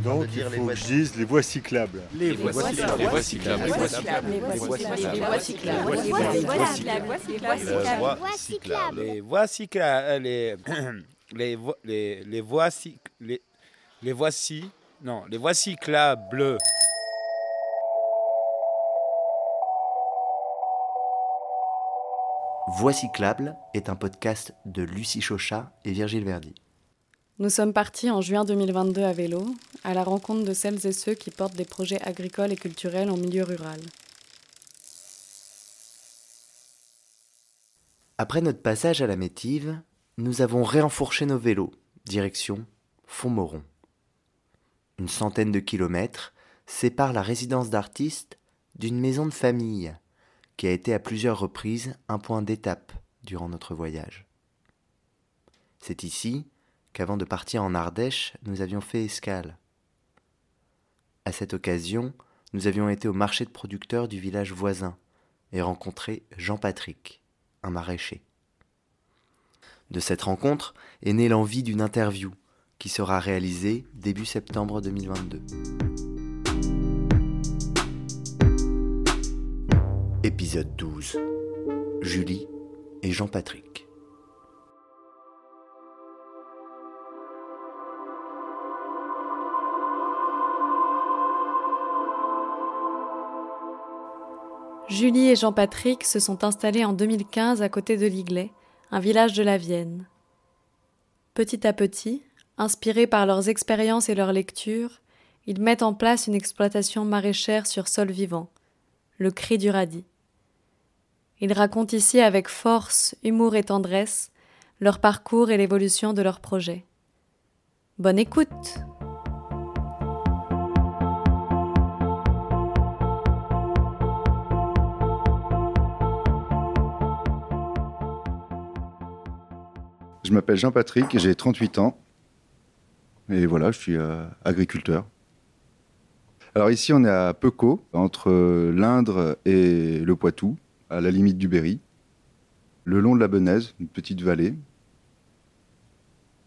en train Donc de il dire les faut voies que je dise les voies cyclables. Les voies cyclables. Les voies cyclables. Les voies cyclables. Les voies cyclables. Les voies cyclables. Les voies cyclables. Les les vo- les les voies cyc- les les voici non les voies cyclables. Voix cyclable est un podcast de Lucie Chauchat et Virgile Verdi. Nous sommes partis en juin 2022 à vélo, à la rencontre de celles et ceux qui portent des projets agricoles et culturels en milieu rural. Après notre passage à la Métive, nous avons réenfourché nos vélos, direction Fontmoron. Une centaine de kilomètres séparent la résidence d'artistes d'une maison de famille qui a été à plusieurs reprises un point d'étape durant notre voyage. C'est ici qu'avant de partir en Ardèche, nous avions fait escale. À cette occasion, nous avions été au marché de producteurs du village voisin et rencontré Jean-Patrick, un maraîcher. De cette rencontre est née l'envie d'une interview qui sera réalisée début septembre 2022. Épisode 12. Julie et Jean-Patrick. Julie et Jean-Patrick se sont installés en 2015 à côté de Liglet, un village de la Vienne. Petit à petit, inspirés par leurs expériences et leurs lectures, ils mettent en place une exploitation maraîchère sur sol vivant, le cri du radis. Ils racontent ici avec force, humour et tendresse leur parcours et l'évolution de leur projet. Bonne écoute! Je m'appelle Jean-Patrick, j'ai 38 ans. Et voilà, je suis euh, agriculteur. Alors ici, on est à Pecot, entre l'Indre et le Poitou, à la limite du Berry, le long de la Benaise, une petite vallée.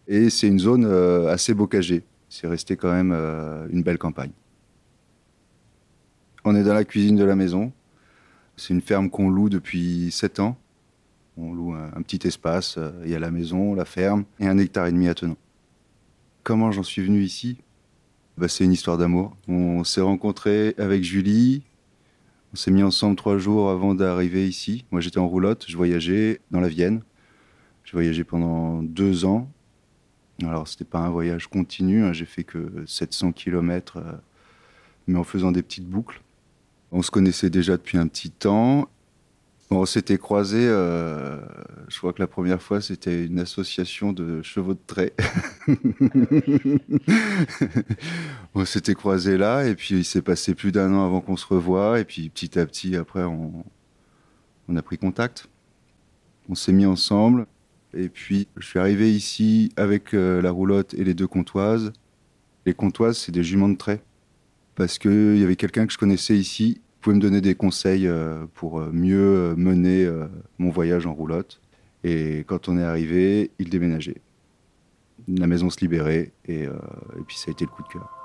Et c'est une zone euh, assez bocagée. C'est resté quand même euh, une belle campagne. On est dans la cuisine de la maison. C'est une ferme qu'on loue depuis 7 ans. On loue un, petit espace. euh, Il y a la maison, la ferme et un hectare et demi attenant. Comment j'en suis venu ici? Bah, C'est une histoire d'amour. On s'est rencontrés avec Julie. On s'est mis ensemble trois jours avant d'arriver ici. Moi, j'étais en roulotte. Je voyageais dans la Vienne. J'ai voyagé pendant deux ans. Alors, c'était pas un voyage continu. hein. J'ai fait que 700 km, mais en faisant des petites boucles. On se connaissait déjà depuis un petit temps. Bon, on s'était croisés, euh, je crois que la première fois, c'était une association de chevaux de trait. on s'était croisés là, et puis il s'est passé plus d'un an avant qu'on se revoie, et puis petit à petit, après, on, a pris contact. On s'est mis ensemble, et puis je suis arrivé ici avec euh, la roulotte et les deux comptoises. Les comptoises, c'est des juments de trait, parce qu'il y avait quelqu'un que je connaissais ici pouvait me donner des conseils euh, pour euh, mieux euh, mener mon voyage en roulotte. Et quand on est arrivé, il déménageait. La maison se libérait et puis ça a été le coup de cœur.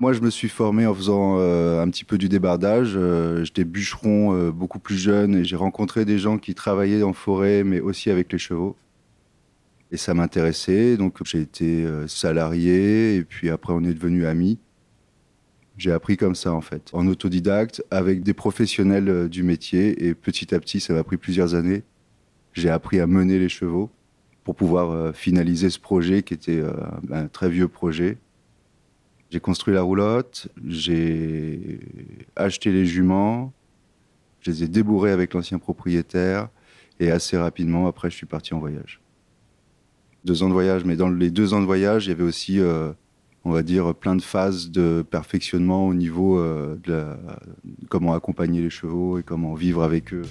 Moi, je me suis formé en faisant euh, un petit peu du débardage. Euh, J'étais bûcheron euh, beaucoup plus jeune et j'ai rencontré des gens qui travaillaient en forêt, mais aussi avec les chevaux. Et ça m'intéressait, donc j'ai été euh, salarié et puis après on est devenus amis. J'ai appris comme ça en fait, en autodidacte, avec des professionnels du métier et petit à petit, ça m'a pris plusieurs années. J'ai appris à mener les chevaux pour pouvoir finaliser ce projet qui était un très vieux projet. J'ai construit la roulotte, j'ai acheté les juments, je les ai débourrés avec l'ancien propriétaire et assez rapidement après je suis parti en voyage. Deux ans de voyage, mais dans les deux ans de voyage, il y avait aussi, euh, on va dire, plein de phases de perfectionnement au niveau euh, de la- comment accompagner les chevaux et comment vivre avec eux.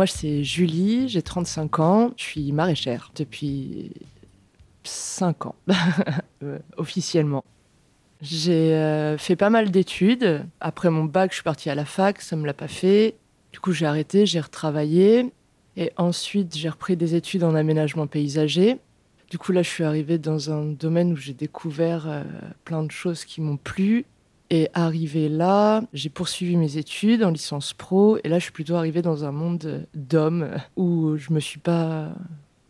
Moi, c'est Julie, j'ai 35 ans, je suis maraîchère depuis 5 ans, euh, officiellement. J'ai euh, fait pas mal d'études. Après mon bac, je suis partie à la fac, ça me l'a pas fait. Du coup, j'ai arrêté, j'ai retravaillé. Et ensuite, j'ai repris des études en aménagement paysager. Du coup, là, je suis arrivée dans un domaine où j'ai découvert euh, plein de choses qui m'ont plu. Et arrivé là, j'ai poursuivi mes études en licence pro. Et là, je suis plutôt arrivée dans un monde d'hommes où je me suis pas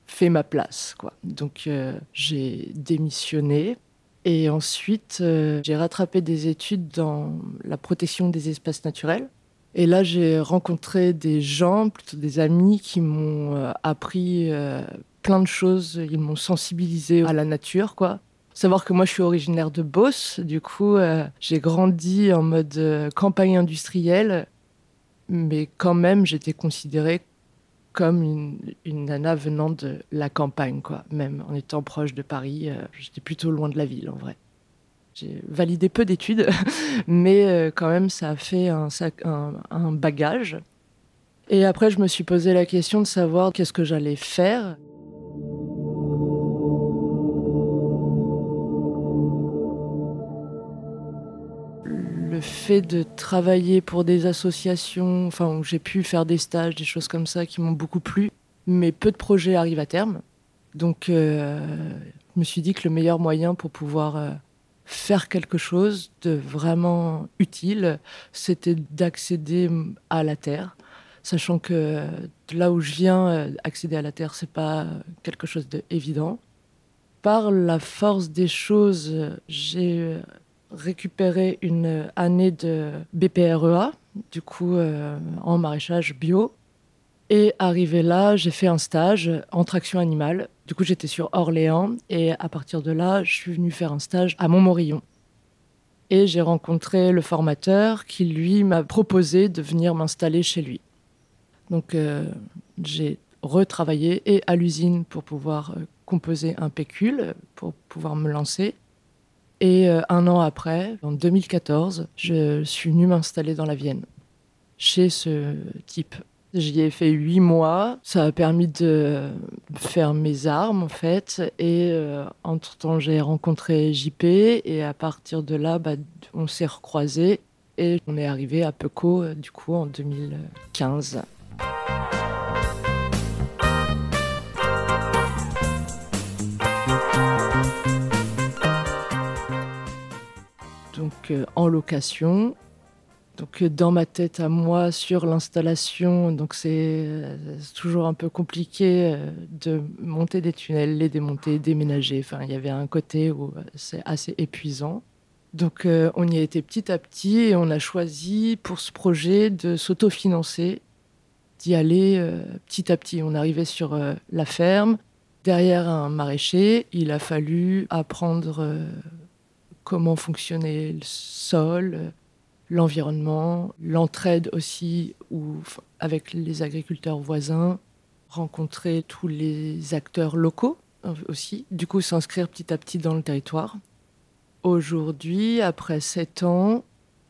fait ma place. Quoi. Donc, euh, j'ai démissionné. Et ensuite, euh, j'ai rattrapé des études dans la protection des espaces naturels. Et là, j'ai rencontré des gens, plutôt des amis, qui m'ont appris plein de choses. Ils m'ont sensibilisé à la nature, quoi. Savoir que moi, je suis originaire de Beauce. Du coup, euh, j'ai grandi en mode euh, campagne industrielle. Mais quand même, j'étais considérée comme une, une, nana venant de la campagne, quoi. Même en étant proche de Paris, euh, j'étais plutôt loin de la ville, en vrai. J'ai validé peu d'études, mais quand même, ça a fait un, un, un bagage. Et après, je me suis posé la question de savoir qu'est-ce que j'allais faire. Le fait de travailler pour des associations, enfin où j'ai pu faire des stages, des choses comme ça qui m'ont beaucoup plu, mais peu de projets arrivent à terme. Donc euh, je me suis dit que le meilleur moyen pour pouvoir euh, faire quelque chose de vraiment utile, c'était d'accéder à la terre, sachant que de là où je viens, euh, accéder à la terre, c'est pas quelque chose d'évident. Par la force des choses, j'ai récupéré une année de BPREA, du coup euh, en maraîchage bio. Et arrivé là, j'ai fait un stage en traction animale. Du coup, j'étais sur Orléans et à partir de là, je suis venue faire un stage à Montmorillon. Et j'ai rencontré le formateur qui, lui, m'a proposé de venir m'installer chez lui. Donc, euh, j'ai retravaillé et à l'usine pour pouvoir euh, composer un pécule, pour pouvoir me lancer. Et euh, un an après, en 2014, je suis venue m'installer dans la Vienne, chez ce type. J'y ai fait huit mois. Ça a permis de faire mes armes, en fait. Et euh, entre-temps, j'ai rencontré JP. Et à partir de là, bah, on s'est recroisés. Et on est arrivé à Peco, du coup, en 2015. Euh, en location. Donc euh, dans ma tête à moi sur l'installation, donc c'est euh, toujours un peu compliqué de monter des tunnels, les démonter, déménager. Enfin, il y avait un côté où c'est assez épuisant. Donc on y a été petit à petit et on a choisi pour ce projet de s'autofinancer, d'y aller petit à petit. On arrivait sur la ferme, derrière un maraîcher. Il a fallu apprendre comment fonctionnait le sol, euh, l'environnement, l'entraide aussi ou avec les agriculteurs voisins, rencontrer tous les acteurs locaux euh, aussi, du coup s'inscrire petit à petit dans le territoire. Aujourd'hui, après sept ans,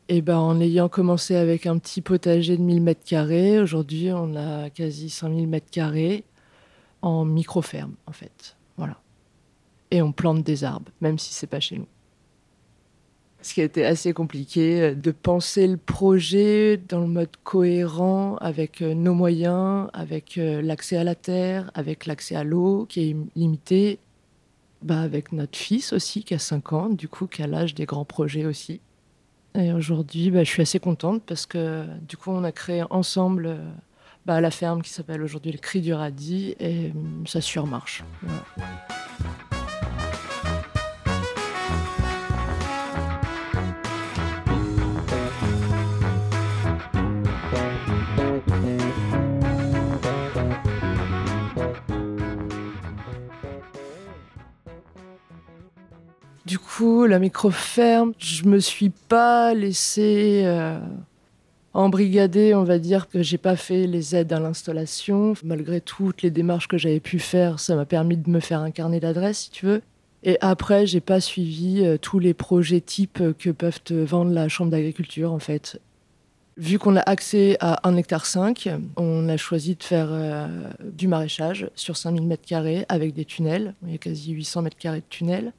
et eh ben, en ayant commencé avec un petit potager de 1000 mètres carrés, aujourd'hui on a quasi 100 000 mètres carrés en micro-ferme en fait. Voilà. Et on plante des arbres, même si c'est pas chez nous ce qui a été assez compliqué, euh, de penser le projet dans le mode cohérent avec euh, nos moyens, avec euh, l'accès à la terre, avec l'accès à l'eau qui est limité, bah avec notre fils aussi qui a 5 ans, du coup qui a l'âge des grands projets aussi. Et aujourd'hui, bah, je suis assez contente parce que du coup on a créé ensemble bah, la ferme qui s'appelle aujourd'hui le Cri du Radis et ça surmarche. Du coup, la micro-ferme, je me suis pas laissé euh, embrigader, on va dire que j'ai pas fait les aides à l'installation. Malgré toutes les démarches que j'avais pu faire, ça m'a permis de me faire un carnet d'adresses, si tu veux. Et après, j'ai pas suivi euh, tous les projets types que peuvent te vendre la chambre d'agriculture, en fait. Vu qu'on a accès à 1 hectare 5, on a choisi de faire euh, du maraîchage sur 5000 m2 avec des tunnels. Il y a quasi 800 m2 de tunnels.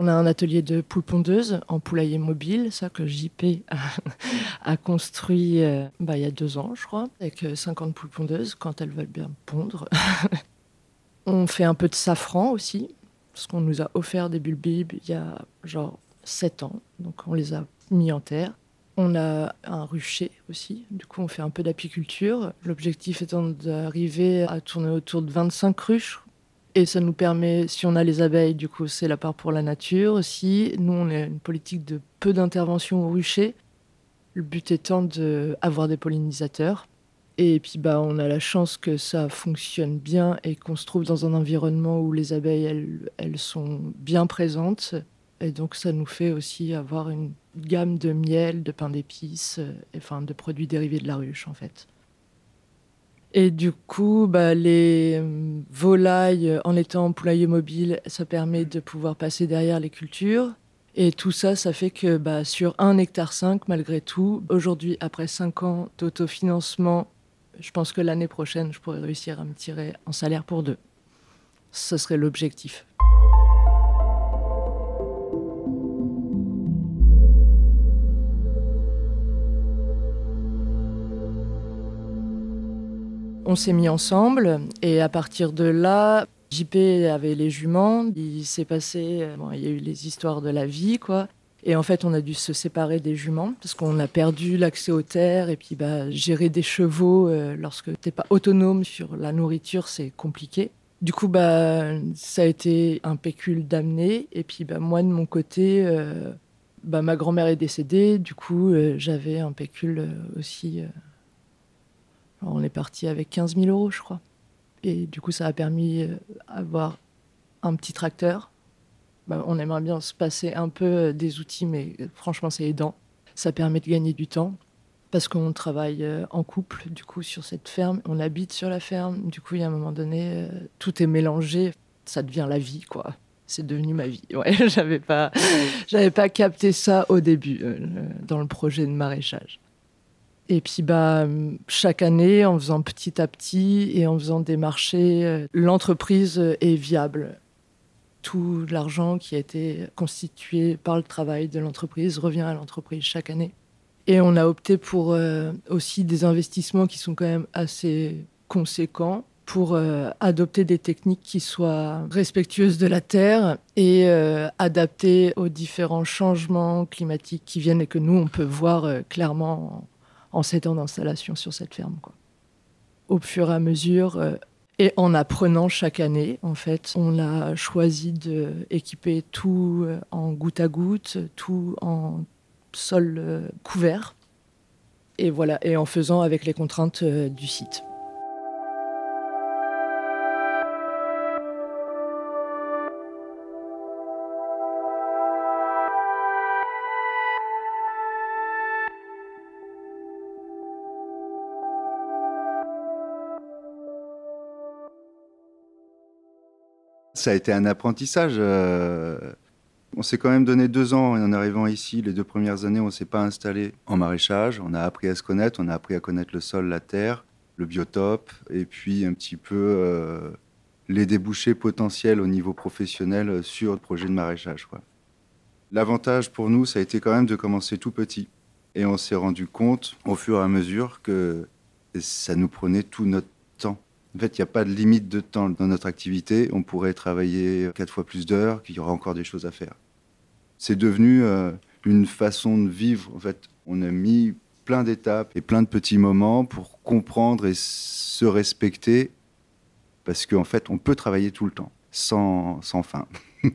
On a un atelier de poules pondeuses en poulailler mobile, ça que JP a, construit euh, bah, il y a deux ans, je crois, avec 50 poules pondeuses quand elles veulent bien pondre. on fait un peu de safran aussi, parce qu'on nous a offert des bulbibes il y a genre 7 ans, donc on les a mis en terre. On a un rucher aussi, du coup on fait un peu d'apiculture. L'objectif étant d'arriver à tourner autour de 25 ruches. Et ça nous permet, si on a les abeilles, du coup c'est la part pour la nature aussi. Nous on a une politique de peu d'intervention au rucher. Le but étant d'avoir des pollinisateurs. Et puis bah, on a la chance que ça fonctionne bien et qu'on se trouve dans un environnement où les abeilles, elles, elles sont bien présentes. Et donc ça nous fait aussi avoir une gamme de miel, de pain d'épices, euh, enfin de produits dérivés de la ruche en fait. Et du coup, bah, les euh, volailles, en étant poulailler mobile, ça permet de pouvoir passer derrière les cultures. Et tout ça, ça fait que bah, sur un hectare 5, malgré tout, aujourd'hui, après 5 ans d'autofinancement, je pense que l'année prochaine, je pourrais réussir à me tirer en salaire pour deux. Ce serait l'objectif. On s'est mis ensemble et à partir de là, JP avait les juments, il s'est passé, il y a eu les histoires de la vie, quoi. Et en fait, on a dû se séparer des juments parce qu'on a perdu l'accès aux terres et puis bah, gérer des chevaux euh, lorsque t'es pas autonome sur la nourriture, c'est compliqué. Du coup, bah, ça a été un pécule d'amener. Et puis, bah, moi, de mon côté, euh, bah, ma grand-mère est décédée. Du coup, euh, j'avais un pécule aussi on est parti avec 15 000 euros, je crois. Et du coup, ça a permis d'avoir euh, un petit tracteur. Bah, on aimerait bien se passer un peu euh, des outils, mais euh, franchement, c'est aidant. Ça permet de gagner du temps parce qu'on travaille en couple, du coup, sur cette ferme. On habite sur la ferme. Du coup, il y a un moment donné, tout est mélangé. Ça devient la vie, quoi. C'est devenu ma vie. Ouais, j'avais pas, j'avais pas capté ça au début dans le projet de maraîchage. Et puis bah, chaque année, en faisant petit à petit et en faisant des marchés, euh, l'entreprise est viable. Tout l'argent qui a été constitué par le travail de l'entreprise revient à l'entreprise chaque année. Et on a opté pour euh, aussi des investissements qui sont quand même assez conséquents pour euh, adopter des techniques qui soient respectueuses de la terre et adaptées aux différents changements climatiques qui viennent et que nous, on peut voir clairement en sept ans d'installation sur cette ferme. Au fur et à mesure, euh, et en apprenant chaque année, en fait, on a choisi d'équiper tout euh, en goutte à goutte, tout en sol euh, couvert, et voilà, et en faisant avec les contraintes du site. Ça a été un apprentissage. Euh, on s'est quand même donné deux ans en arrivant ici. Les deux premières années, on ne s'est pas installé en maraîchage. On a appris à se connaître, on a appris à connaître le sol, la terre, le biotope, et puis un petit peu euh, les débouchés potentiels au niveau professionnel sur le projet de maraîchage. L'avantage pour nous, ça a été quand même de commencer tout petit. Et on s'est rendu compte au fur et à mesure que ça nous prenait tout notre. En fait, il n'y a pas de limite de temps dans notre activité. On pourrait travailler quatre fois plus d'heures, qu'il y aura encore des choses à faire. C'est devenu euh, une façon de vivre. En fait, on a mis plein d'étapes et plein de petits moments pour comprendre et se respecter, parce qu'en fait, on peut travailler tout le temps, sans, fin. il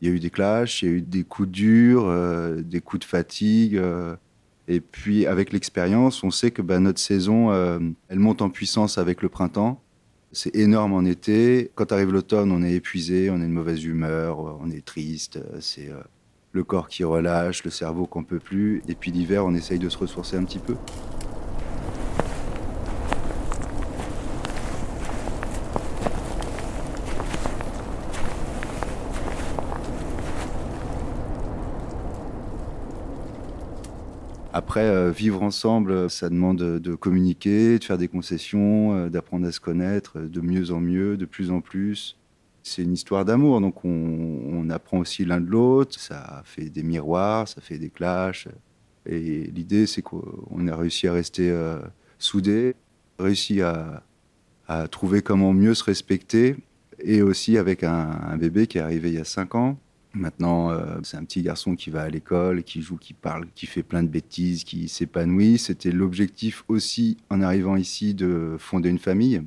y a eu des clashs, il y a eu des coups durs, euh, des coups de fatigue. Euh, et puis, avec l'expérience, on sait que bah, notre saison, euh, elle monte en puissance avec le printemps. C'est énorme en été. Quand arrive l'automne, on est épuisé, on est de mauvaise humeur, on est triste. C'est euh, le corps qui relâche, le cerveau qu'on peut plus. Et puis l'hiver, on essaye de se ressourcer un petit peu. Après, euh, vivre ensemble, ça demande de communiquer, de faire des concessions, euh, d'apprendre à se connaître de mieux en mieux, de plus en plus. C'est une histoire d'amour, donc on, apprend aussi l'un de l'autre. Ça fait des miroirs, ça fait des clashs. Et l'idée, c'est qu'on a réussi à rester euh, soudés, réussi à, trouver comment mieux se respecter, et aussi avec un, bébé qui est arrivé il y a 5 ans. Maintenant, euh, c'est un petit garçon qui va à l'école, qui joue, qui parle, qui fait plein de bêtises, qui s'épanouit. C'était l'objectif aussi, en arrivant ici, de fonder une famille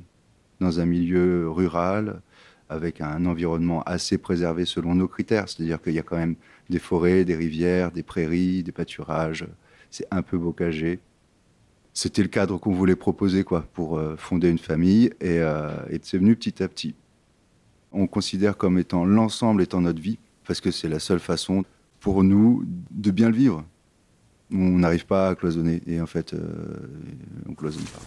dans un milieu rural, avec un environnement assez préservé selon nos critères. C'est-à-dire qu'il y a quand même des forêts, des rivières, des prairies, des pâturages. C'est un peu bocagé. C'était le cadre qu'on voulait proposer quoi, pour euh, fonder une famille euh, et c'est venu petit à petit. On considère comme étant l'ensemble étant notre vie parce que c'est la seule façon pour nous de bien le vivre. On n'arrive pas à cloisonner et en fait, euh, on cloisonne pas.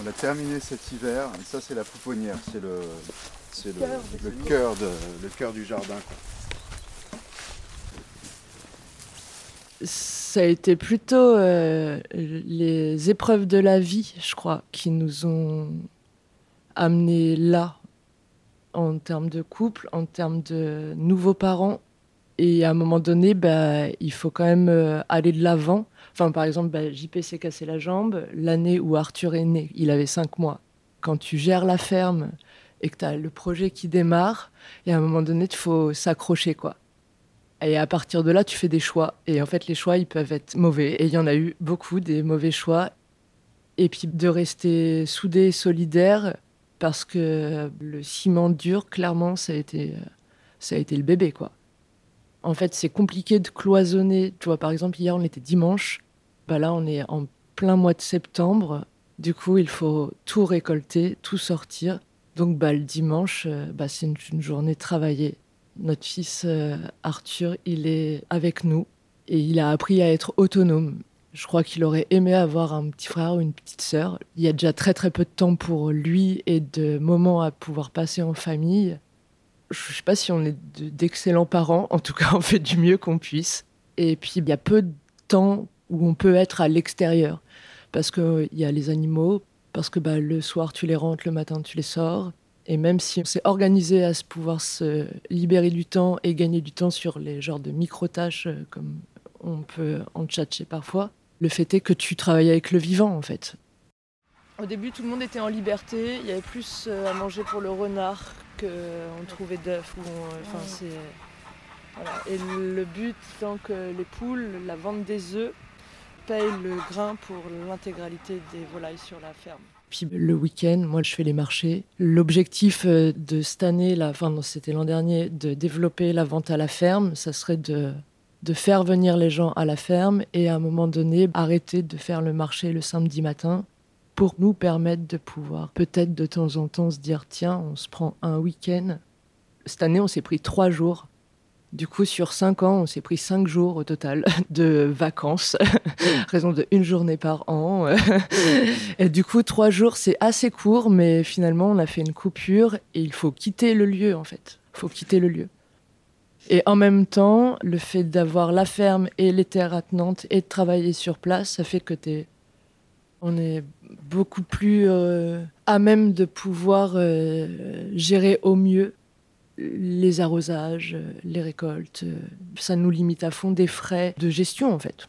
On a terminé cet hiver. Ça, c'est la pouponnière. C'est le, c'est le, cœur de, le cœur du jardin. Ça a été plutôt euh, les épreuves de la vie, je crois, qui nous ont amenés là, en termes de couple, en termes de nouveaux parents. Et à un moment donné, bah, il faut quand même euh, aller de l'avant Enfin, par exemple, bah, JP s'est cassé la jambe l'année où Arthur est né. Il avait cinq mois. Quand tu gères la ferme et que tu as le projet qui démarre, et à un moment donné, il faut s'accrocher, quoi. Et à partir de là, tu fais des choix. Et en fait, les choix, ils peuvent être mauvais. Et il y en a eu beaucoup, des mauvais choix. Et puis de rester soudé, solidaire, parce que le ciment dur, clairement, ça a été, ça a été le bébé, quoi. En fait, c'est compliqué de cloisonner. Tu vois, par exemple, hier, on était dimanche. Bah là, on est en plein mois de septembre. Du coup, il faut tout récolter, tout sortir. Donc, bah, le dimanche, euh, bah, c'est une, journée travaillée. Notre fils euh, Arthur, il est avec nous et il a appris à être autonome. Je crois qu'il aurait aimé avoir un petit frère ou une petite sœur. Il y a déjà très très peu de temps pour lui et de moments à pouvoir passer en famille je ne sais pas si on est d'excellents parents, en tout cas on fait du mieux qu'on puisse. Et puis il y a peu de temps où on peut être à l'extérieur, parce qu'il y a les animaux, parce que bah, le soir tu les rentres, le matin tu les sors. Et même si on s'est organisé à se pouvoir se libérer du temps et gagner du temps sur les genres de micro-tâches euh, comme on peut en tchatcher parfois, le fait est que tu travailles avec le vivant en fait. Au début, tout le monde était en liberté. Il y avait plus euh, à manger pour le renard qu'on trouvait d'œufs. Enfin, Et le but étant que les poules, la vente des œufs, payent le grain pour l'intégralité des volailles sur la ferme. Puis le week-end, moi je fais les marchés. L'objectif euh, de cette année, là, enfin c'était l'an dernier, de développer la vente à la ferme, ça serait de, de faire venir les gens à la ferme et à un moment donné arrêter de faire le marché le samedi matin pour nous permettre de pouvoir peut-être de temps en temps se dire tiens, on se prend un week-end. Cette année, on s'est pris trois jours. Du coup, sur cinq ans, on s'est pris cinq jours au total de vacances, raison de une journée par an. et du coup, trois jours, c'est assez court, mais finalement, on a fait une coupure et il faut quitter le lieu, en fait. Il faut quitter le lieu. Et en même temps, le fait d'avoir la ferme et les terres attenantes et de travailler sur place, ça fait que es on est beaucoup plus euh, à même de pouvoir euh, gérer au mieux les arrosages, les récoltes. Ça nous limite à fond des frais de gestion en fait.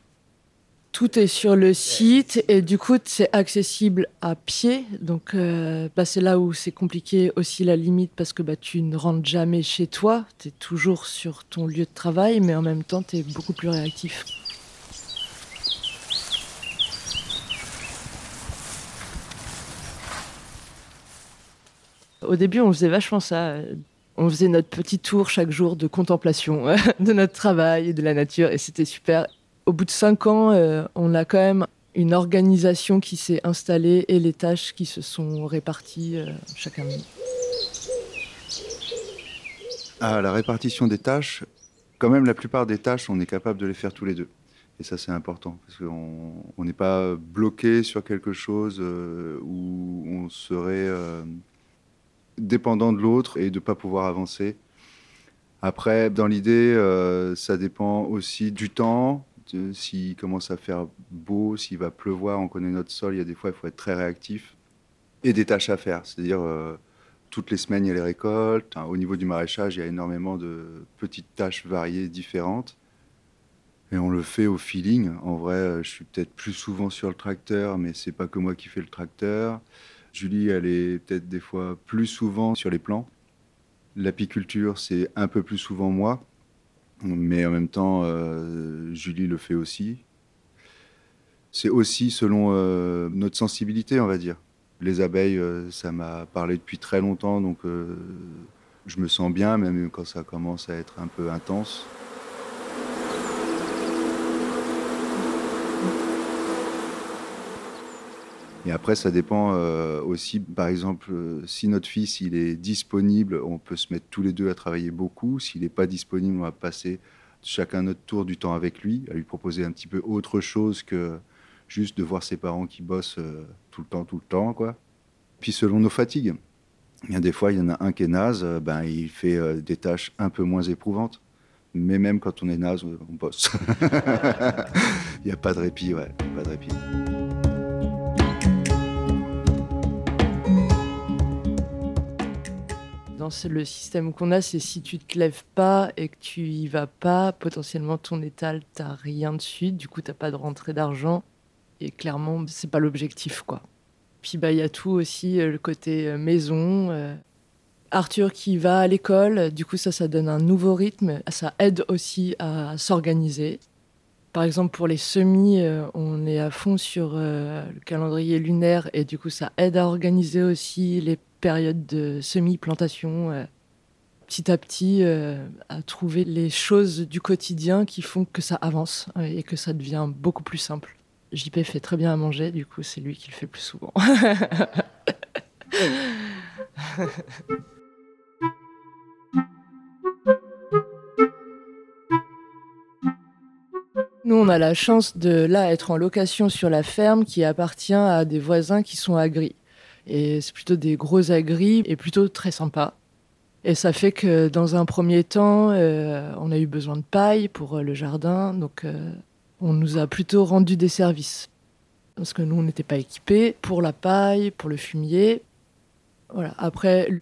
Tout est sur le site et du coup c'est accessible à pied. Donc euh, bah, c'est là où c'est compliqué aussi la limite parce que bah, tu ne rentres jamais chez toi, tu es toujours sur ton lieu de travail mais en même temps tu es beaucoup plus réactif. Au début, on faisait vachement ça. On faisait notre petit tour chaque jour de contemplation de notre travail et de la nature, et c'était super. Au bout de cinq ans, euh, on a quand même une organisation qui s'est installée et les tâches qui se sont réparties euh, chacun. Ah, la répartition des tâches, quand même, la plupart des tâches, on est capable de les faire tous les deux. Et ça, c'est important, parce qu'on n'est pas bloqué sur quelque chose euh, où on serait dépendant de l'autre et de ne pas pouvoir avancer. Après, dans l'idée, euh, ça dépend aussi du temps, s'il commence à faire beau, s'il va pleuvoir, on connaît notre sol, il y a des fois, il faut être très réactif. Et des tâches à faire, c'est-à-dire euh, toutes les semaines, il y a les récoltes. au niveau du maraîchage, il y a énormément de petites tâches variées, différentes. Et on le fait au feeling. En vrai, je suis peut-être plus souvent sur le tracteur, mais c'est pas que moi qui fais le tracteur. Julie, elle est peut-être des fois plus souvent sur les plans. L'apiculture, c'est un peu plus souvent moi, mais en même temps, euh, Julie le fait aussi. C'est aussi selon euh, notre sensibilité, on va dire. Les abeilles, euh, ça m'a parlé depuis très longtemps, donc je me sens bien, même quand ça commence à être un peu intense. Et après, ça dépend euh, aussi, par exemple, euh, si notre fils il est disponible, on peut se mettre tous les deux à travailler beaucoup. S'il n'est pas disponible, on va passer chacun notre tour du temps avec lui, à lui proposer un petit peu autre chose que juste de voir ses parents qui bossent euh, tout le temps, tout le temps, quoi. Puis selon nos fatigues, il des fois, il y en a un qui est naze, ben il fait des tâches un peu moins éprouvantes. Mais même quand on est naze, on bosse. il n'y a pas de répit, ouais, pas de répit. Le système qu'on a, c'est si tu te lèves pas et que tu y vas pas, potentiellement ton étal, t'as rien dessus, du coup t'as pas de rentrée d'argent. Et clairement, c'est pas l'objectif, quoi. Puis bah il y a tout aussi euh, le côté euh, maison. Euh. Arthur qui va à l'école, du coup ça ça donne un nouveau rythme, ça aide aussi à s'organiser. Par exemple, pour les semis, on est à fond sur le calendrier lunaire et du coup, ça aide à organiser aussi les période de semi-plantation, euh, petit à petit, euh, à trouver les choses du quotidien qui font que ça avance euh, et que ça devient beaucoup plus simple. JP fait très bien à manger, du coup, c'est lui qui le fait plus souvent. Nous, on a la chance de là être en location sur la ferme qui appartient à des voisins qui sont agris. Et c'est plutôt des gros agris et plutôt très sympa. Et ça fait que dans un premier temps, euh, on a eu besoin de paille pour euh, le jardin, donc euh, on nous a plutôt rendu des services. Parce que nous, on n'était pas équipés pour la paille, pour le fumier. Voilà. Après, le,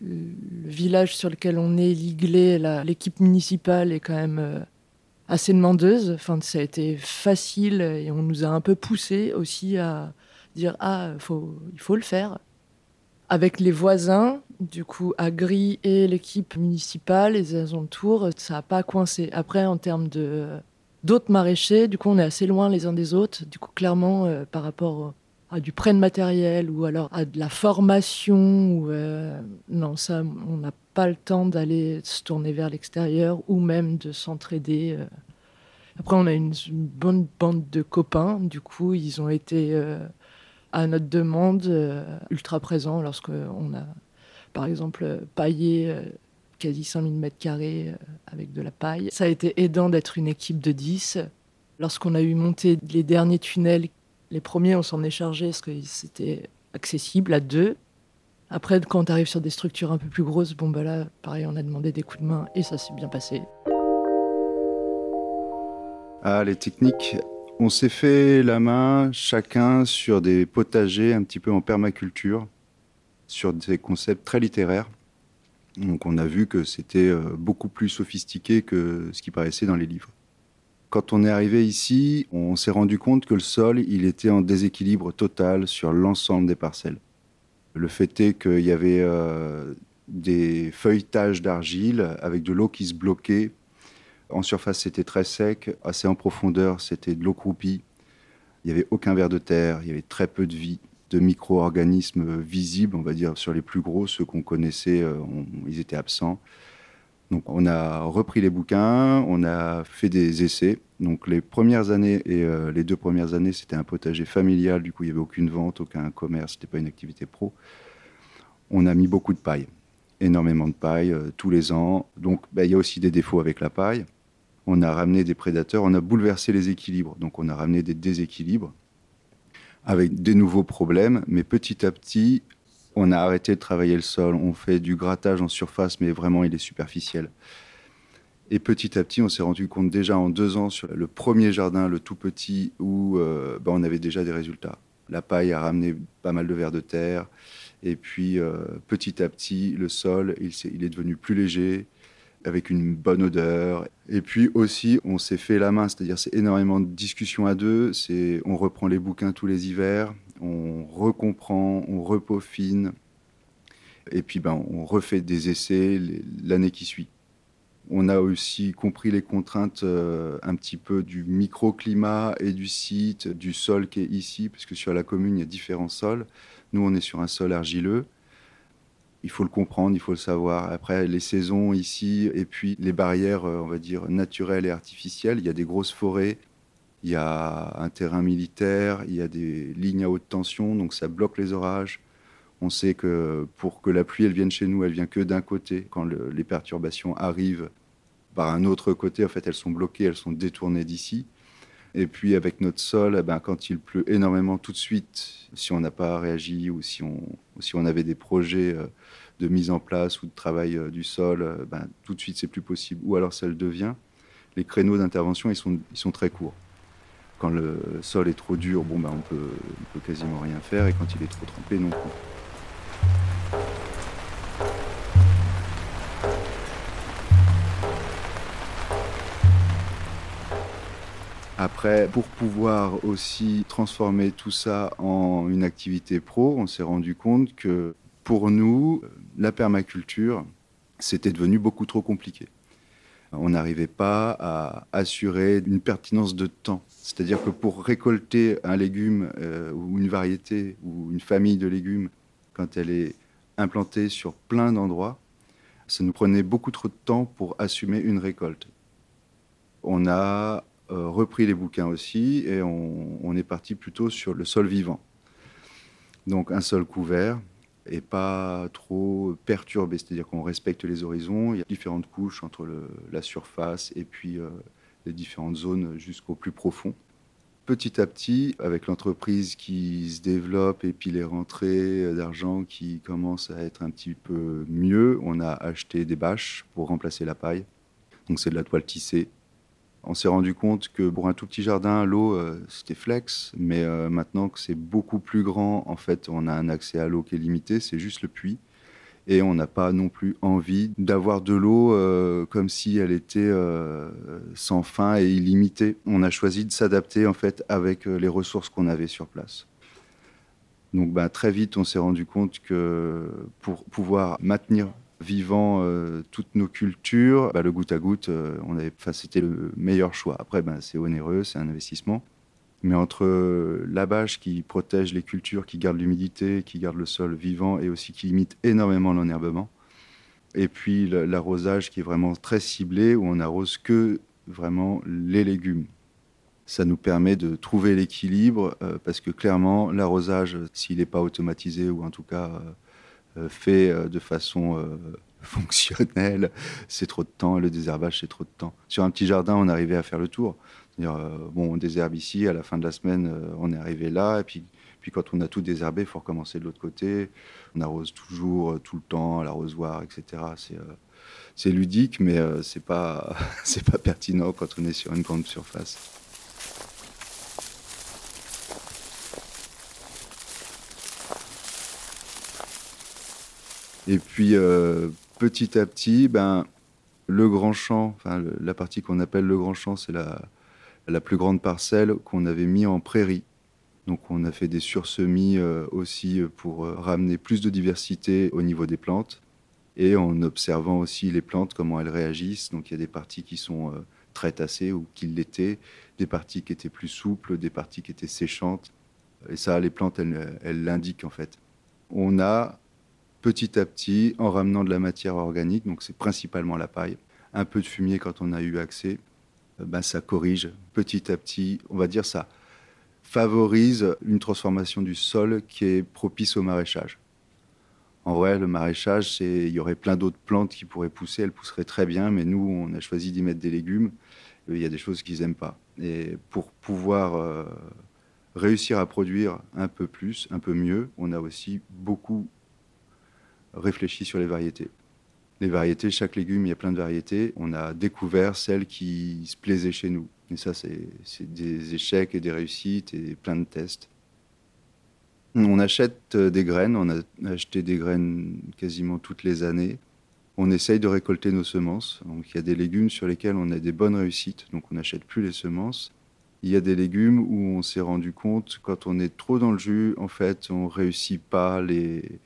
village sur lequel on est, Liglé, l'équipe municipale est quand même assez demandeuse. Enfin, ça a été facile et on nous a un peu poussé aussi à dire ah, il faut le faire avec les voisins, du coup, Agri et l'équipe municipale, les alentours, ça n'a pas coincé. Après, en termes de d'autres maraîchers, du coup, on est assez loin les uns des autres. Du coup, clairement, euh, par rapport à du prêt de matériel ou alors à de la formation, ou, euh, non, ça, on n'a pas le temps d'aller se tourner vers l'extérieur ou même de s'entraider. Euh. Après, on a une, bonne bande de copains. Du coup, ils ont été à notre demande, euh, ultra présent lorsqu'on a, par exemple, paillé euh, quasi 5000 mètres carrés euh, avec de la paille. Ça a été aidant d'être une équipe de 10. Lorsqu'on a eu monté les derniers tunnels, les premiers, on s'en est chargé parce que c'était accessible à deux. Après, quand on arrive sur des structures un peu plus grosses, bon, bah là, pareil, on a demandé des coups de main et ça s'est bien passé. Ah, les on s'est fait la main chacun sur des potagers un petit peu en permaculture, sur des concepts très littéraires. Donc on a vu que c'était euh, beaucoup plus sophistiqué que ce qui paraissait dans les livres. Quand on est arrivé ici, on s'est rendu compte que le sol, il était en déséquilibre total sur l'ensemble des parcelles. Le fait est qu'il y avait euh, des feuilletages d'argile avec de l'eau qui se bloquait en surface, c'était très sec. Assez en profondeur, c'était de l'eau croupie. Il n'y avait aucun ver de terre, il y avait très peu de vie, de micro-organismes visibles, on va dire, sur les plus gros, ceux qu'on connaissait, euh, ils étaient absents. Donc on a repris les bouquins, on a fait des essais. Donc les premières années et euh, les deux premières années, c'était un potager familial, du coup il n'y avait aucune vente, aucun commerce, ce n'était pas une activité pro. On a mis beaucoup de paille, énormément de paille euh, tous les ans. Donc bah, il y a aussi des défauts avec la paille on a ramené des prédateurs, on a bouleversé les équilibres. Donc on a ramené des déséquilibres avec des nouveaux problèmes, mais petit à petit, on a arrêté de travailler le sol, on fait du grattage en surface, mais vraiment il est superficiel. Et petit à petit, on s'est rendu compte déjà en deux ans sur le premier jardin, le tout petit, où euh, bah, on avait déjà des résultats. La paille a ramené pas mal de vers de terre. Et puis, euh, petit à petit, le sol, il, il, est devenu plus léger, avec une bonne odeur. Et puis aussi, on s'est fait la main, c'est-à-dire c'est énormément de discussions à deux. C'est, on reprend les bouquins tous les hivers, on recomprend, on repaufine, et puis ben, on refait des essais l'année qui suit. On a aussi compris les contraintes euh, un petit peu du microclimat et du site, du sol qui est ici, parce que sur la commune, il y a différents sols. Nous, on est sur un sol argileux. Il faut le comprendre, il faut le savoir. Après, les saisons ici, et puis les barrières, euh, on va dire, naturelles et artificielles. Il y a des grosses forêts, il y a un terrain militaire, il y a des lignes à haute tension, donc ça bloque les orages. On sait que pour que la pluie elle vienne chez nous, elle vient que d'un côté. Quand les perturbations arrivent par un autre côté, en fait, elles sont bloquées, elles sont détournées d'ici. Et puis avec notre sol, eh ben, quand il pleut énormément tout de suite, si on n'a pas réagi ou si on, si on avait des projets euh, de mise en place ou de travail euh, du sol, euh, ben, tout de suite c'est plus possible. Ou alors ça le devient. Les créneaux d'intervention, ils sont, ils sont très courts. Quand le sol est trop dur, bon, ben, on peut, peut quasiment rien faire. Et quand il est trop trempé, non plus. Après, pour pouvoir aussi transformer tout ça en une activité pro, on s'est rendu compte que pour nous, la permaculture, c'était devenu beaucoup trop compliqué. On n'arrivait pas à assurer une pertinence de temps. C'est-à-dire que pour récolter un légume euh, ou une variété ou une famille de légumes, quand elle est implantée sur plein d'endroits, ça nous prenait beaucoup trop de temps pour assumer une récolte. On a repris les bouquins aussi et on, est parti plutôt sur le sol vivant. Donc un sol couvert et pas trop perturbé, c'est-à-dire qu'on respecte les horizons, il y a différentes couches entre la surface et puis euh, les différentes zones jusqu'au plus profond. Petit à petit, avec l'entreprise qui se développe et puis les rentrées d'argent qui commencent à être un petit peu mieux, on a acheté des bâches pour remplacer la paille. Donc c'est de la toile tissée on s'est rendu compte que pour un tout petit jardin, l'eau, euh, c'était flex, mais euh, maintenant que c'est beaucoup plus grand, en fait, on a un accès à l'eau qui est limité, c'est juste le puits. Et on n'a pas non plus envie d'avoir de l'eau euh, comme si elle était sans fin et illimitée. On a choisi de s'adapter en fait avec les ressources qu'on avait sur place. Donc bah, très vite, on s'est rendu compte que pour pouvoir maintenir vivant euh, toutes nos cultures, bah, le goutte à goutte, euh, c'était le meilleur choix. Après, bah, c'est onéreux, c'est un investissement. Mais entre euh, la bâche qui protège les cultures, qui garde l'humidité, qui garde le sol vivant et aussi qui limite énormément l'enherbement, et puis l'arrosage qui est vraiment très ciblé, où on arrose que vraiment les légumes. Ça nous permet de trouver l'équilibre, parce que clairement, l'arrosage, s'il n'est pas automatisé, ou en tout cas euh, fait euh, de façon euh, fonctionnelle, c'est trop de temps. Le désherbage, c'est trop de temps. Sur un petit jardin, on arrivait à faire le tour. bon, on désherbe ici, à la fin de la semaine, on est arrivé là, et puis, puis quand on a tout désherbé, il faut recommencer de l'autre côté. On arrose toujours, tout le temps, l'arrosoir, etc. C'est ludique, mais c'est pas, c'est pas pertinent quand on est sur une grande surface. Et puis euh, petit à petit, ben, le grand champ, enfin, la partie qu'on appelle le grand champ, c'est la, la plus grande parcelle qu'on avait mis en prairie. Donc on a fait des sursemis euh, aussi pour euh, ramener plus de diversité au niveau des plantes et en observant aussi les plantes, comment elles réagissent. Donc il y a des parties qui sont très tassées ou qui l'étaient, des parties qui étaient plus souples, des parties qui étaient séchantes. Et ça, les plantes, elles l'indiquent en fait. On a petit à petit en ramenant de la matière organique, donc c'est principalement la paille, un peu de fumier quand on a eu accès, ben ça corrige petit à petit, on va dire ça favorise une transformation du sol qui est propice au maraîchage. En vrai, le maraîchage, c'est il y aurait plein d'autres plantes qui pourraient pousser, elles pousseraient très bien, mais nous, on a choisi d'y mettre des légumes. Il y a des choses qu'ils n'aiment pas. Et pour pouvoir euh, réussir à produire un peu plus, un peu mieux, on a aussi beaucoup réfléchi sur les variétés. Les variétés, chaque légume, il y a plein de variétés. On a découvert celles qui se plaisaient chez nous. Et ça, c'est des échecs et des réussites et plein de tests. On achète euh, des graines, on a acheté des graines quasiment toutes les années. On essaye de récolter nos semences. Donc il y a des légumes sur lesquels on a des bonnes réussites, donc on n'achète plus les semences. Il y a des légumes où on s'est rendu compte, quand on est trop dans le jus, en fait, on réussit pas les,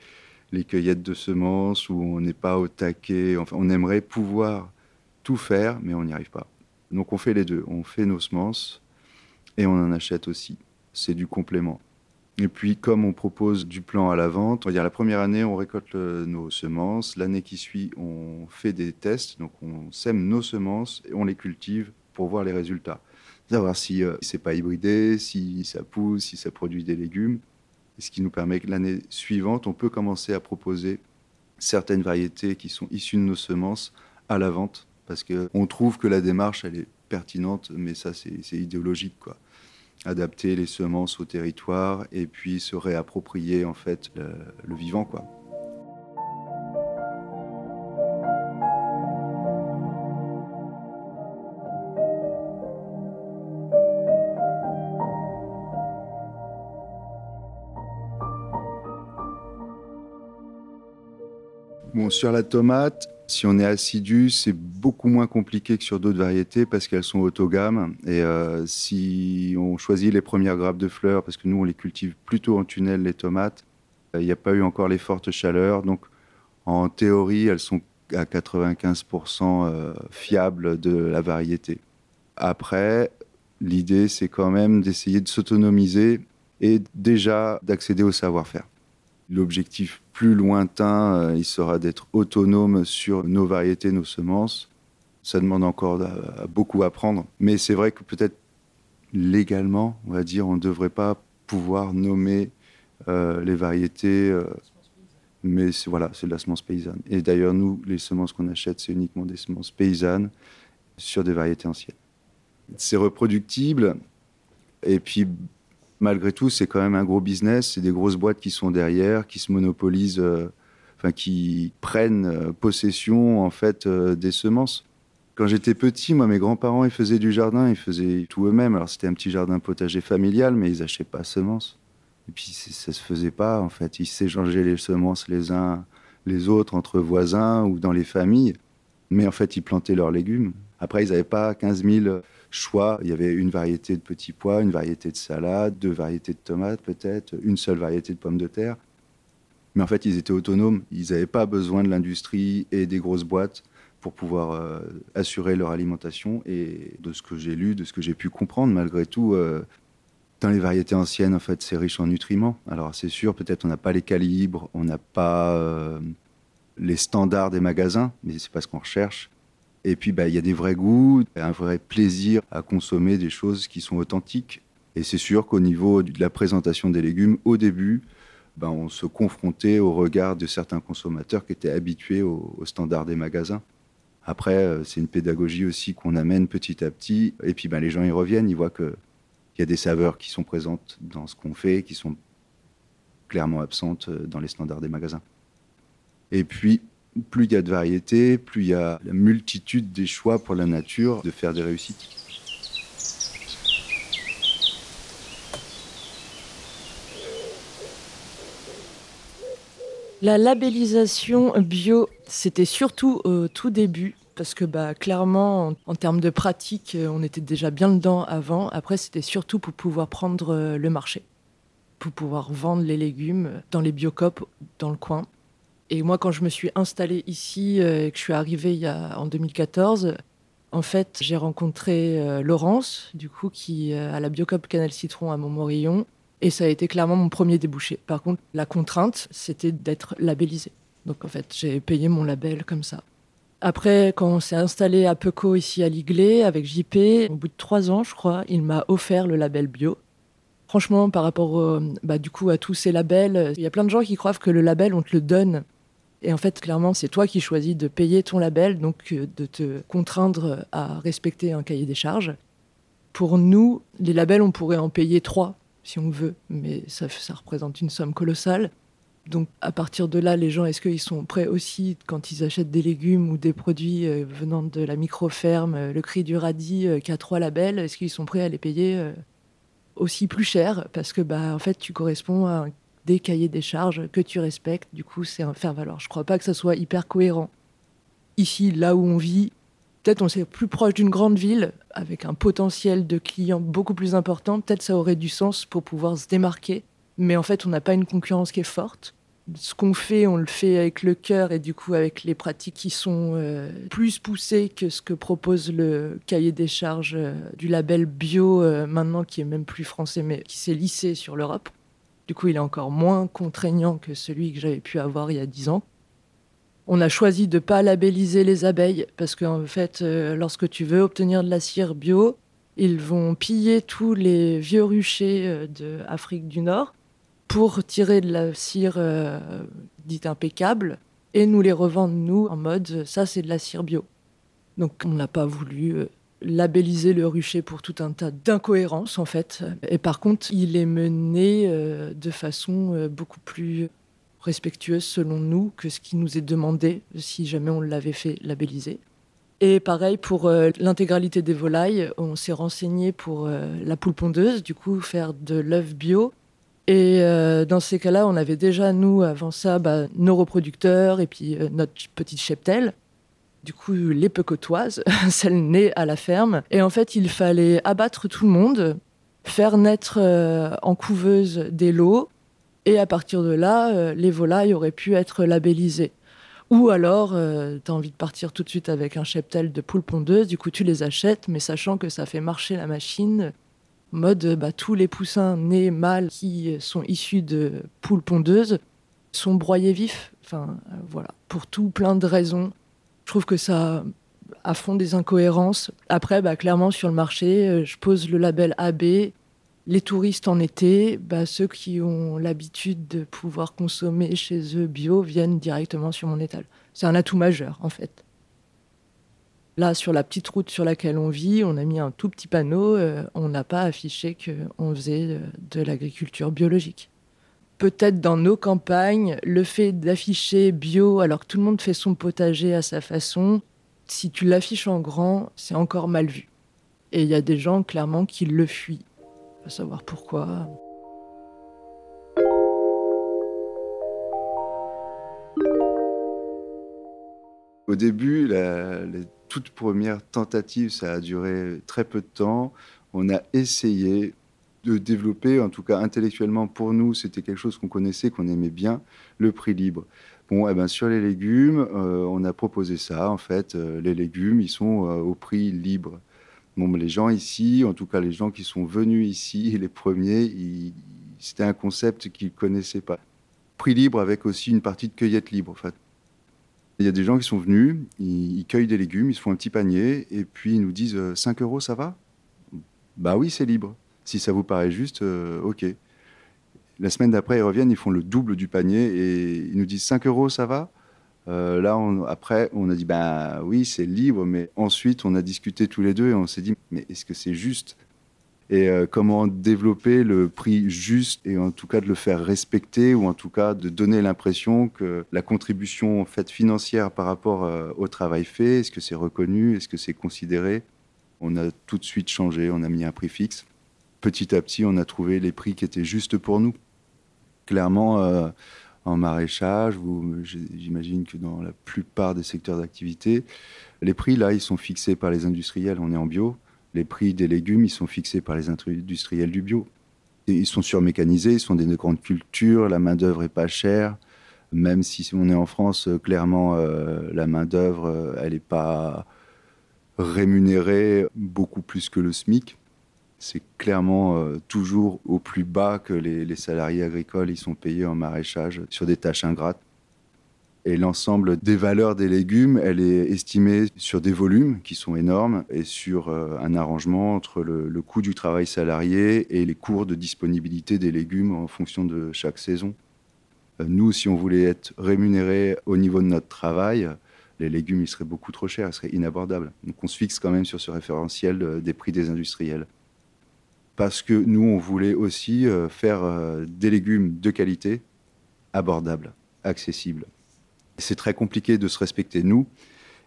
les cueillettes de semences, où on n'est pas au taquet. Enfin, on aimerait pouvoir tout faire, mais on n'y arrive pas. Donc on fait les deux. On fait nos semences et on en achète aussi. C'est du complément. Et puis, comme on propose du plan à la vente, on la première année, on récolte nos semences. L'année qui suit, on fait des tests. Donc, on sème nos semences et on les cultive pour voir les résultats. Savoir si euh, c'est pas hybridé, si ça pousse, si ça produit des légumes. Ce qui nous permet que l'année suivante, on peut commencer à proposer certaines variétés qui sont issues de nos semences à la vente. Parce qu'on trouve que la démarche, elle est pertinente, mais ça, c'est idéologique, quoi adapter les semences au territoire et puis se réapproprier en fait le, vivant quoi. Sur la tomate, si on est assidu, c'est beaucoup moins compliqué que sur d'autres variétés parce qu'elles sont autogames. Et euh, si on choisit les premières grappes de fleurs, parce que nous, on les cultive plutôt en tunnel, les tomates, euh, il n'y a pas eu encore les fortes chaleurs. Donc, en théorie, elles sont à 95% euh, fiables de la variété. Après, l'idée, c'est quand même d'essayer de s'autonomiser et déjà d'accéder au savoir-faire. L'objectif plus lointain, euh, il sera d'être autonome sur nos variétés, nos semences. Ça demande encore à, beaucoup apprendre. Mais c'est vrai que peut-être légalement, on va dire, on ne devrait pas pouvoir nommer euh, les variétés. Euh, mais voilà, c'est de la semence paysanne. Et d'ailleurs, nous, les semences qu'on achète, c'est uniquement des semences paysannes sur des variétés anciennes. C'est reproductible. Et puis, malgré tout, c'est quand même un gros business. C'est des grosses boîtes qui sont derrière, qui se monopolisent, euh, enfin, qui prennent euh, possession en fait euh, des semences. Quand j'étais petit, moi, mes grands-parents, ils faisaient du jardin, ils faisaient tout eux-mêmes. Alors, c'était un petit jardin potager familial, mais ils n'achetaient pas semences. Et puis, ça se faisait pas, en fait. Ils s'échangeaient les semences les uns les autres entre voisins ou dans les familles. Mais en fait, ils plantaient leurs légumes. Après, ils n'avaient pas 15 000 choix. Il y avait une variété de petits pois, une variété de salade, deux variétés de tomates peut-être, une seule variété de pommes de terre. Mais en fait, ils étaient autonomes. Ils n'avaient pas besoin de l'industrie et des grosses boîtes pour pouvoir euh, assurer leur alimentation. Et de ce que j'ai lu, de ce que j'ai pu comprendre, malgré tout, euh, dans les variétés anciennes, en fait, c'est riche en nutriments. Alors, c'est sûr, peut-être on n'a pas les calibres, on n'a pas euh, les standards des magasins, mais c'est pas ce qu'on recherche. Et puis, bah, il y a des vrais goûts, un vrai plaisir à consommer des choses qui sont authentiques. Et c'est sûr qu'au niveau de la présentation des légumes, au début, bah, on se confrontait au regard de certains consommateurs qui étaient habitués aux, standards des magasins. Après, euh, c'est une pédagogie aussi qu'on amène petit à petit. Et puis, bah, les gens y reviennent, ils voient qu'il y a des saveurs qui sont présentes dans ce qu'on fait, qui sont clairement absentes euh, dans les standards des magasins. Et puis, plus il y a de variété, plus il y a la multitude des choix pour la nature de faire des réussites. La labellisation bio, c'était surtout au tout début, parce que bah, clairement, en, termes de pratique, on était déjà bien dedans avant. Après, c'était surtout pour pouvoir prendre euh, le marché, pour pouvoir vendre les légumes dans les biocopes dans le coin. Et moi, quand je me suis installée ici euh, et que je suis arrivée en 2014, en fait, j'ai rencontré euh, Laurence, du coup, qui euh, a la Biocop Canal Citron à Montmorillon. Et ça a été clairement mon premier débouché. Par contre, la contrainte, c'était d'être labellisé. Donc, en fait, j'ai payé mon label comme ça. Après, quand on s'est installé à Peco, ici à Liglé, avec JP, au bout de trois ans, je crois, il m'a offert le label bio. Franchement, par rapport bah, du coup à tous ces labels, il y a plein de gens qui croient que le label, on te le donne et en fait, clairement, c'est toi qui choisis de payer ton label, donc euh, de te contraindre à respecter un cahier des charges. Pour nous, les labels, on pourrait en payer trois si on veut, mais ça, représente une somme colossale. Donc à partir de là, les gens, est-ce qu'ils sont prêts aussi, quand ils achètent des légumes ou des produits euh, venant de la micro-ferme, euh, le cri du radis qui a trois labels, est-ce qu'ils sont prêts à les payer aussi plus cher? Parce que bah, en fait, tu corresponds à des cahiers des charges que tu respectes. Du coup, c'est un faire-valoir. Je ne crois pas que ça soit hyper cohérent. Ici, là où on vit, peut-être on est plus proche d'une grande ville avec un potentiel de clients beaucoup plus important. Peut-être ça aurait du sens pour pouvoir se démarquer. Mais en fait, on n'a pas une concurrence qui est forte. Ce qu'on fait, on le fait avec le cœur et du coup avec les pratiques qui sont euh, plus poussées que ce que propose le cahier des charges euh, du label bio euh, maintenant, qui est même plus français, mais qui s'est lissé sur l'Europe. Du coup, il est encore moins contraignant que celui que j'avais pu avoir il y a dix ans. On a choisi de ne pas labelliser les abeilles parce qu'en fait, euh, lorsque tu veux obtenir de la cire bio, ils vont piller tous les vieux ruchers euh, d'Afrique du Nord pour tirer de la cire euh, dite impeccable et nous les revendre, nous, en mode ça, c'est de la cire bio. Donc, on n'a pas voulu labelliser le rucher pour tout un tas d'incohérences en fait. Et par contre, il est mené euh, de façon euh, beaucoup plus respectueuse selon nous que ce qui nous est demandé si jamais on l'avait fait labelliser. Et pareil pour euh, l'intégralité des volailles, on s'est renseigné pour la poule pondeuse, du coup faire de l'œuf bio. Et dans ces cas-là, on avait déjà, nous, avant ça, bah, nos reproducteurs et puis notre petite cheptelle du coup les pecotoises, celles nées à la ferme. Et en fait, il fallait abattre tout le monde, faire naître euh, en couveuse des lots, et à partir de là, euh, les volailles auraient pu être labellisées. Ou alors, euh, tu as envie de partir tout de suite avec un cheptel de poules pondeuses, du coup tu les achètes, mais sachant que ça fait marcher la machine, mode bah, tous les poussins nés mâles qui sont issus de poules pondeuses sont broyés vifs. Enfin, voilà, pour tout plein de raisons. Je trouve que ça a fond des incohérences. Après, bah, clairement, sur le marché, euh, je pose le label AB. Les touristes en été, bah, ceux qui ont l'habitude de pouvoir consommer chez eux bio viennent directement sur mon étal. C'est un atout majeur, en fait. Là, sur la petite route sur laquelle on vit, on a mis un tout petit panneau. Euh, on n'a pas affiché qu'on faisait euh, de l'agriculture biologique peut-être dans nos campagnes, le fait d'afficher bio alors que tout le monde fait son potager à sa façon, si tu l'affiches en grand, c'est encore mal vu. Et il y a des gens clairement qui le fuient. Faut savoir pourquoi. Au début, la, toute première tentative, ça a duré très peu de temps. On a essayé, de développer, en tout cas intellectuellement pour nous, c'était quelque chose qu'on connaissait, qu'on aimait bien, le prix libre. Bon, eh ben, sur les légumes, euh, on a proposé ça. En fait, euh, les légumes, ils sont euh, au prix libre. Bon, les gens ici, en tout cas les gens qui sont venus ici, les premiers, c'était un concept qu'ils ne connaissaient pas. Prix libre avec aussi une partie de cueillette libre. En fait. Il y a des gens qui sont venus, ils, ils, cueillent des légumes, ils se font un petit panier, et puis ils nous disent 5 euros, ça va? Bah oui, c'est libre. Si ça vous paraît juste, euh, ok. La semaine d'après, ils reviennent, ils font le double du panier et ils nous disent 5 euros, ça va? Euh, Là, après, on a dit, ben oui, c'est libre, mais ensuite, on a discuté tous les deux et on s'est dit, mais est-ce que c'est juste? Et euh, comment développer le prix juste et en tout cas de le faire respecter ou en tout cas de donner l'impression que la contribution en fait financière par rapport au travail fait, est-ce que c'est reconnu, est-ce que c'est considéré? On a tout de suite changé, on a mis un prix fixe petit à petit, on a trouvé les prix qui étaient justes pour nous. Clairement, euh, en maraîchage, j'imagine que dans la plupart des secteurs d'activité, les prix, là, ils sont fixés par les industriels, on est en bio. Les prix des légumes, ils sont fixés par les industriels du bio. ils sont surmécanisés, ils sont des grandes cultures, la main-d'œuvre est pas chère. Même si on est en France, euh, clairement, euh, la main-d'œuvre, elle n'est pas rémunérée beaucoup plus que le SMIC c'est clairement euh, toujours au plus bas que les, salariés agricoles ils sont payés en maraîchage sur des tâches ingrates. Et l'ensemble des valeurs des légumes, elle est estimée sur des volumes qui sont énormes et sur euh, un arrangement entre le, coût du travail salarié et les cours de disponibilité des légumes en fonction de chaque saison. Euh, nous, si on voulait être rémunérés au niveau de notre travail, les légumes, ils seraient beaucoup trop chers, ils seraient inabordables. Donc on se fixe quand même sur ce référentiel des prix des industriels parce que nous, on voulait aussi euh, faire euh, des légumes de qualité abordable, accessible. C'est très compliqué de se respecter nous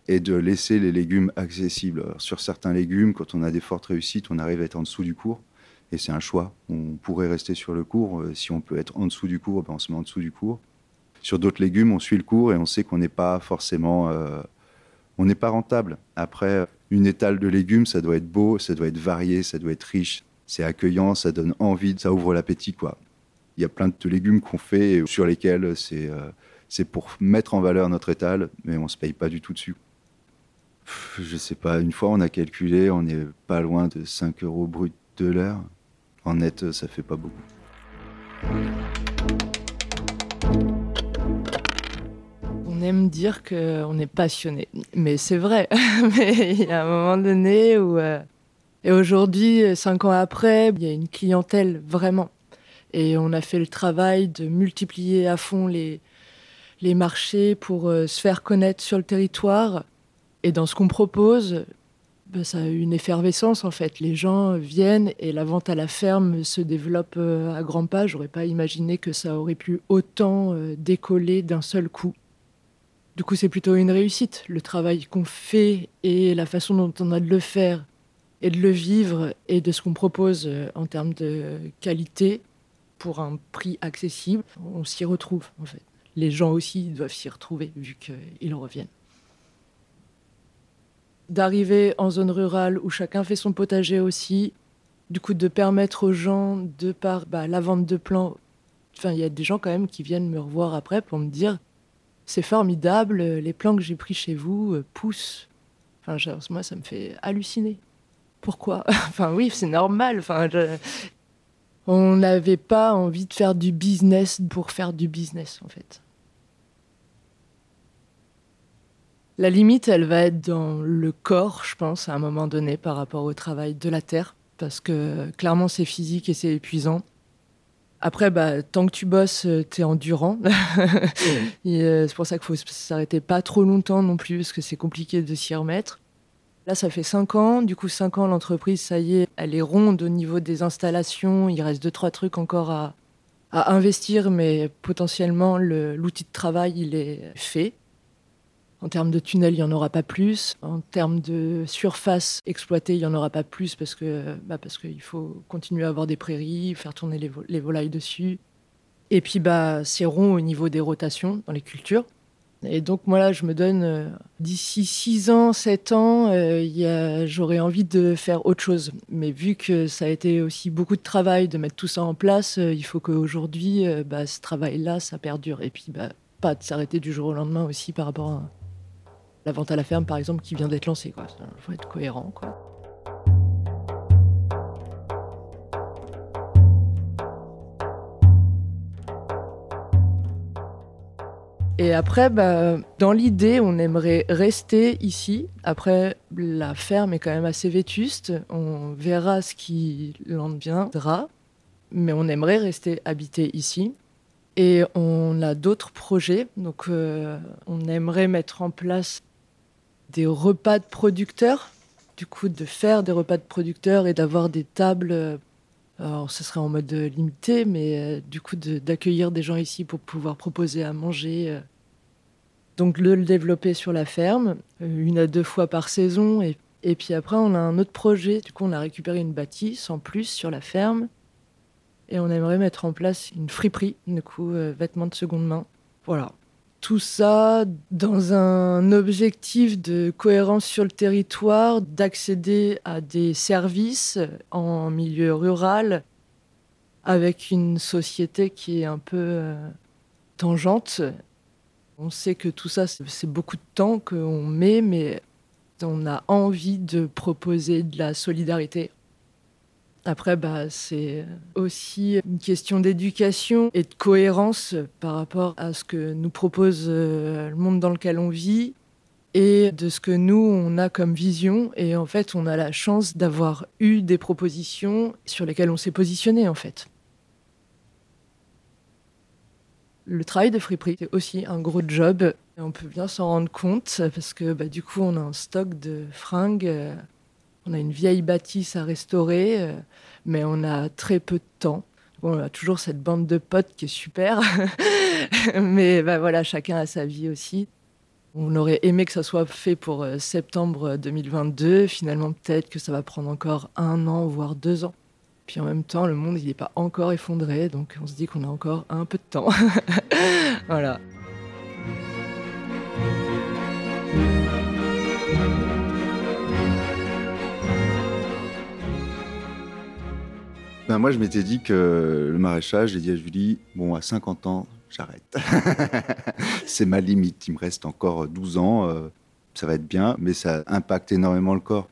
et de laisser les légumes accessibles. sur certains légumes, quand on a des fortes réussites, on arrive à être en dessous du cours. Et c'est un choix. On pourrait rester sur le cours. Euh, si on peut être en dessous du cours, ben on se met en dessous du cours. Sur d'autres légumes, on suit le cours et on sait qu'on n'est pas forcément... On n'est pas rentable. Après, une étale de légumes, ça doit être beau, ça doit être varié, ça doit être riche. C'est accueillant, ça donne envie, ça ouvre l'appétit. Il y a plein de légumes qu'on fait sur lesquels c'est euh, pour mettre en valeur notre étal, mais on ne se paye pas du tout dessus. Je sais pas, une fois on a calculé, on est pas loin de 5 euros brut de l'heure. En net, ça fait pas beaucoup. On aime dire qu'on est passionné, mais c'est vrai. mais il y a un moment donné où, euh, et aujourd'hui, cinq ans après, il y a une clientèle vraiment. Et on a fait le travail de multiplier à fond les, les marchés pour euh, se faire connaître sur le territoire. Et dans ce qu'on propose, bah, ça a eu une effervescence en fait. Les gens viennent et la vente à la ferme se développe euh, à grands pas. J'aurais pas imaginé que ça aurait pu autant euh, décoller d'un seul coup. Du coup, c'est plutôt une réussite. Le travail qu'on fait et la façon dont on a de le faire et de le vivre et de ce qu'on propose en termes de qualité pour un prix accessible, on s'y retrouve en fait les gens aussi doivent s'y retrouver vu qu'ils reviennent. D'arriver en zone rurale où chacun fait son potager aussi, du coup de permettre aux gens, de par bah, la vente de plants, enfin il y a des gens quand même qui viennent me revoir après pour me dire c'est formidable, les plants que j'ai pris chez vous euh, poussent. Enfin moi ça me fait halluciner. Pourquoi Enfin oui, c'est normal. Enfin, on n'avait pas envie de faire du business pour faire du business en fait. La limite, elle va être dans le corps, je pense, à un moment donné, par rapport au travail de la terre, parce que clairement, c'est physique et c'est épuisant. Après, bah, tant que tu bosses, euh, t'es endurant. Euh, c'est pour ça qu'il faut s'arrêter pas trop longtemps non plus, parce que c'est compliqué de s'y remettre. Là, ça fait cinq ans. Du coup, cinq ans, l'entreprise, ça y est, elle est ronde au niveau des installations. Il reste deux, trois trucs encore à, investir, mais potentiellement, l'outil de travail, il est fait. En termes de tunnels, il n'y en aura pas plus. En termes de surface exploitée, il n'y en aura pas plus parce que bah parce qu'il faut continuer à avoir des prairies, faire tourner les, volailles dessus. Et puis bah c'est rond au niveau des rotations dans les cultures. Et donc moi là, je me donne euh, d'ici 6 ans, 7 ans, euh, j'aurais envie de faire autre chose. Mais vu que ça a été aussi beaucoup de travail de mettre tout ça en place, euh, il faut qu'aujourd'hui, bah, ce travail-là, ça perdure. Et puis bah, pas de s'arrêter du jour au lendemain aussi par rapport à, la vente à la ferme, par exemple, qui vient d'être lancée. Il faut être cohérent. Quoi. Et après, bah, dans l'idée, on aimerait rester ici. Après, la ferme est quand même assez vétuste. On verra ce qui l'en viendra. Mais on aimerait rester habité ici. Et on a d'autres projets. Donc, euh, on aimerait mettre en place des repas de producteurs, du coup de faire des repas de producteurs et d'avoir des tables. Euh, alors ce serait en mode limité, mais euh, du coup d'accueillir des gens ici pour pouvoir proposer à manger. Euh. Donc de le développer sur la ferme, une à deux fois par saison. Et, et puis après, on a un autre projet. Du coup, on a récupéré une bâtisse en plus sur la ferme. Et on aimerait mettre en place une friperie, du coup, vêtements de seconde main. Voilà tout ça dans un objectif de cohérence sur le territoire, d'accéder à des services en milieu rural avec une société qui est un peu euh, tangente. On sait que tout ça, c'est beaucoup de temps qu'on met, mais on a envie de proposer de la solidarité après, bah, c'est aussi une question d'éducation et de cohérence par rapport à ce que nous propose euh, le monde dans lequel on vit et de ce que nous, on a comme vision. Et en fait, on a la chance d'avoir eu des propositions sur lesquelles on s'est positionné, en fait. Le travail de friperie, c'est aussi un gros job. Et on peut bien s'en rendre compte parce que bah, du coup, on a un stock de fringues euh, on a une vieille bâtisse à restaurer, euh, mais on a très peu de temps. On a toujours cette bande de potes qui est super, mais bah, voilà, chacun a sa vie aussi. On aurait aimé que ça soit fait pour euh, septembre 2022. Finalement, peut-être que ça va prendre encore un an, voire deux ans. Puis en même temps, le monde, n'est pas encore effondré, donc on se dit qu'on a encore un peu de temps. voilà. Ben moi, je m'étais dit que le maraîchage, j'ai dit à Julie, bon, à 50 ans, j'arrête. c'est ma limite. Il me reste encore 12 ans. Euh, ça va être bien, mais ça impacte énormément le corps.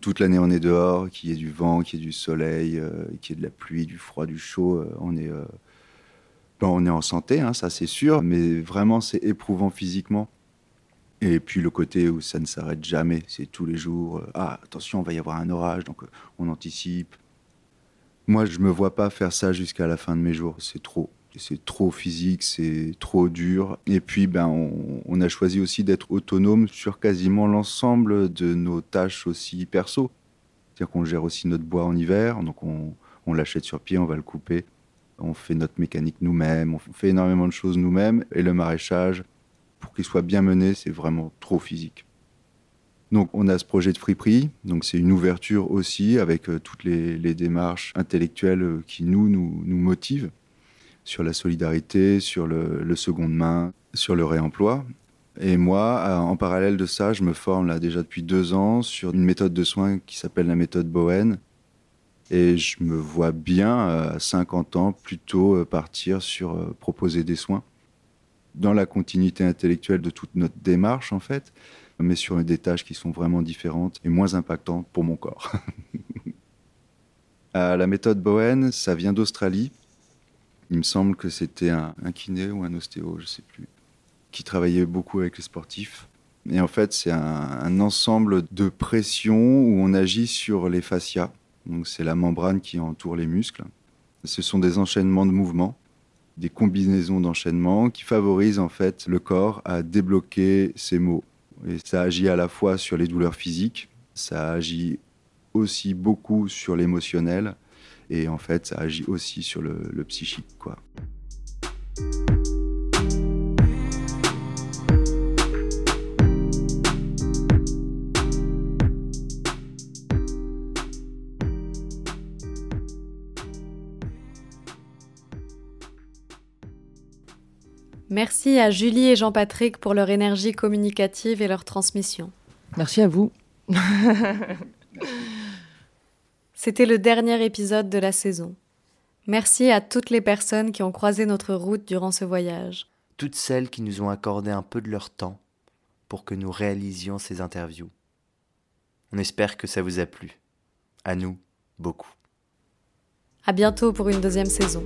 toute l'année, on est dehors, qu'il y ait du vent, qu'il y ait du soleil, euh, qu'il y ait de la pluie, du froid, du chaud. Euh, on, est, ben, on est en santé, hein, ça c'est sûr, mais vraiment, c'est éprouvant physiquement. Et puis le côté où ça ne s'arrête jamais, c'est tous les jours. ah, attention, on va y avoir un orage, donc on anticipe. Moi, je me vois pas faire ça jusqu'à la fin de mes jours. C'est trop. C'est trop physique, c'est trop dur. Et puis, ben, on, a choisi aussi d'être autonome sur quasiment l'ensemble de nos tâches aussi perso. C'est-à-dire qu'on gère aussi notre bois en hiver, donc on, on l'achète sur pied, on va le couper. On fait notre mécanique nous-mêmes, on fait énormément de choses nous-mêmes. Et le maraîchage, pour qu'il soit bien mené, c'est vraiment trop physique. Donc on a ce projet de friperie, donc c'est une ouverture aussi avec euh, toutes les, démarches intellectuelles euh, qui nous, nous, motivent sur la solidarité, sur le, le seconde main, sur le réemploi. Et moi, euh, en parallèle de ça, je me forme là déjà depuis deux ans sur une méthode de soins qui s'appelle la méthode Bowen. Et je me vois bien à 50 ans plutôt partir sur proposer des soins dans la continuité intellectuelle de toute notre démarche en fait mais sur des tâches qui sont vraiment différentes et moins impactantes pour mon corps. la méthode Bowen, ça vient d'Australie. Il me semble que c'était un, kiné ou un ostéo, je ne sais plus, qui travaillait beaucoup avec les sportifs. Et en fait, c'est un, ensemble de pressions où on agit sur les fascias. Donc, c'est la membrane qui entoure les muscles. Ce sont des enchaînements de mouvements, des combinaisons d'enchaînements qui favorisent en fait le corps à débloquer ses mots, et ça agit à la fois sur les douleurs physiques, ça agit aussi beaucoup sur l'émotionnel, et en fait, ça agit aussi sur le, psychique, quoi. Merci à Julie et Jean-Patrick pour leur énergie communicative et leur transmission. Merci à vous. C'était le dernier épisode de la saison. Merci à toutes les personnes qui ont croisé notre route durant ce voyage. Toutes celles qui nous ont accordé un peu de leur temps pour que nous réalisions ces interviews. On espère que ça vous a plu. À nous, beaucoup. À bientôt pour une deuxième saison.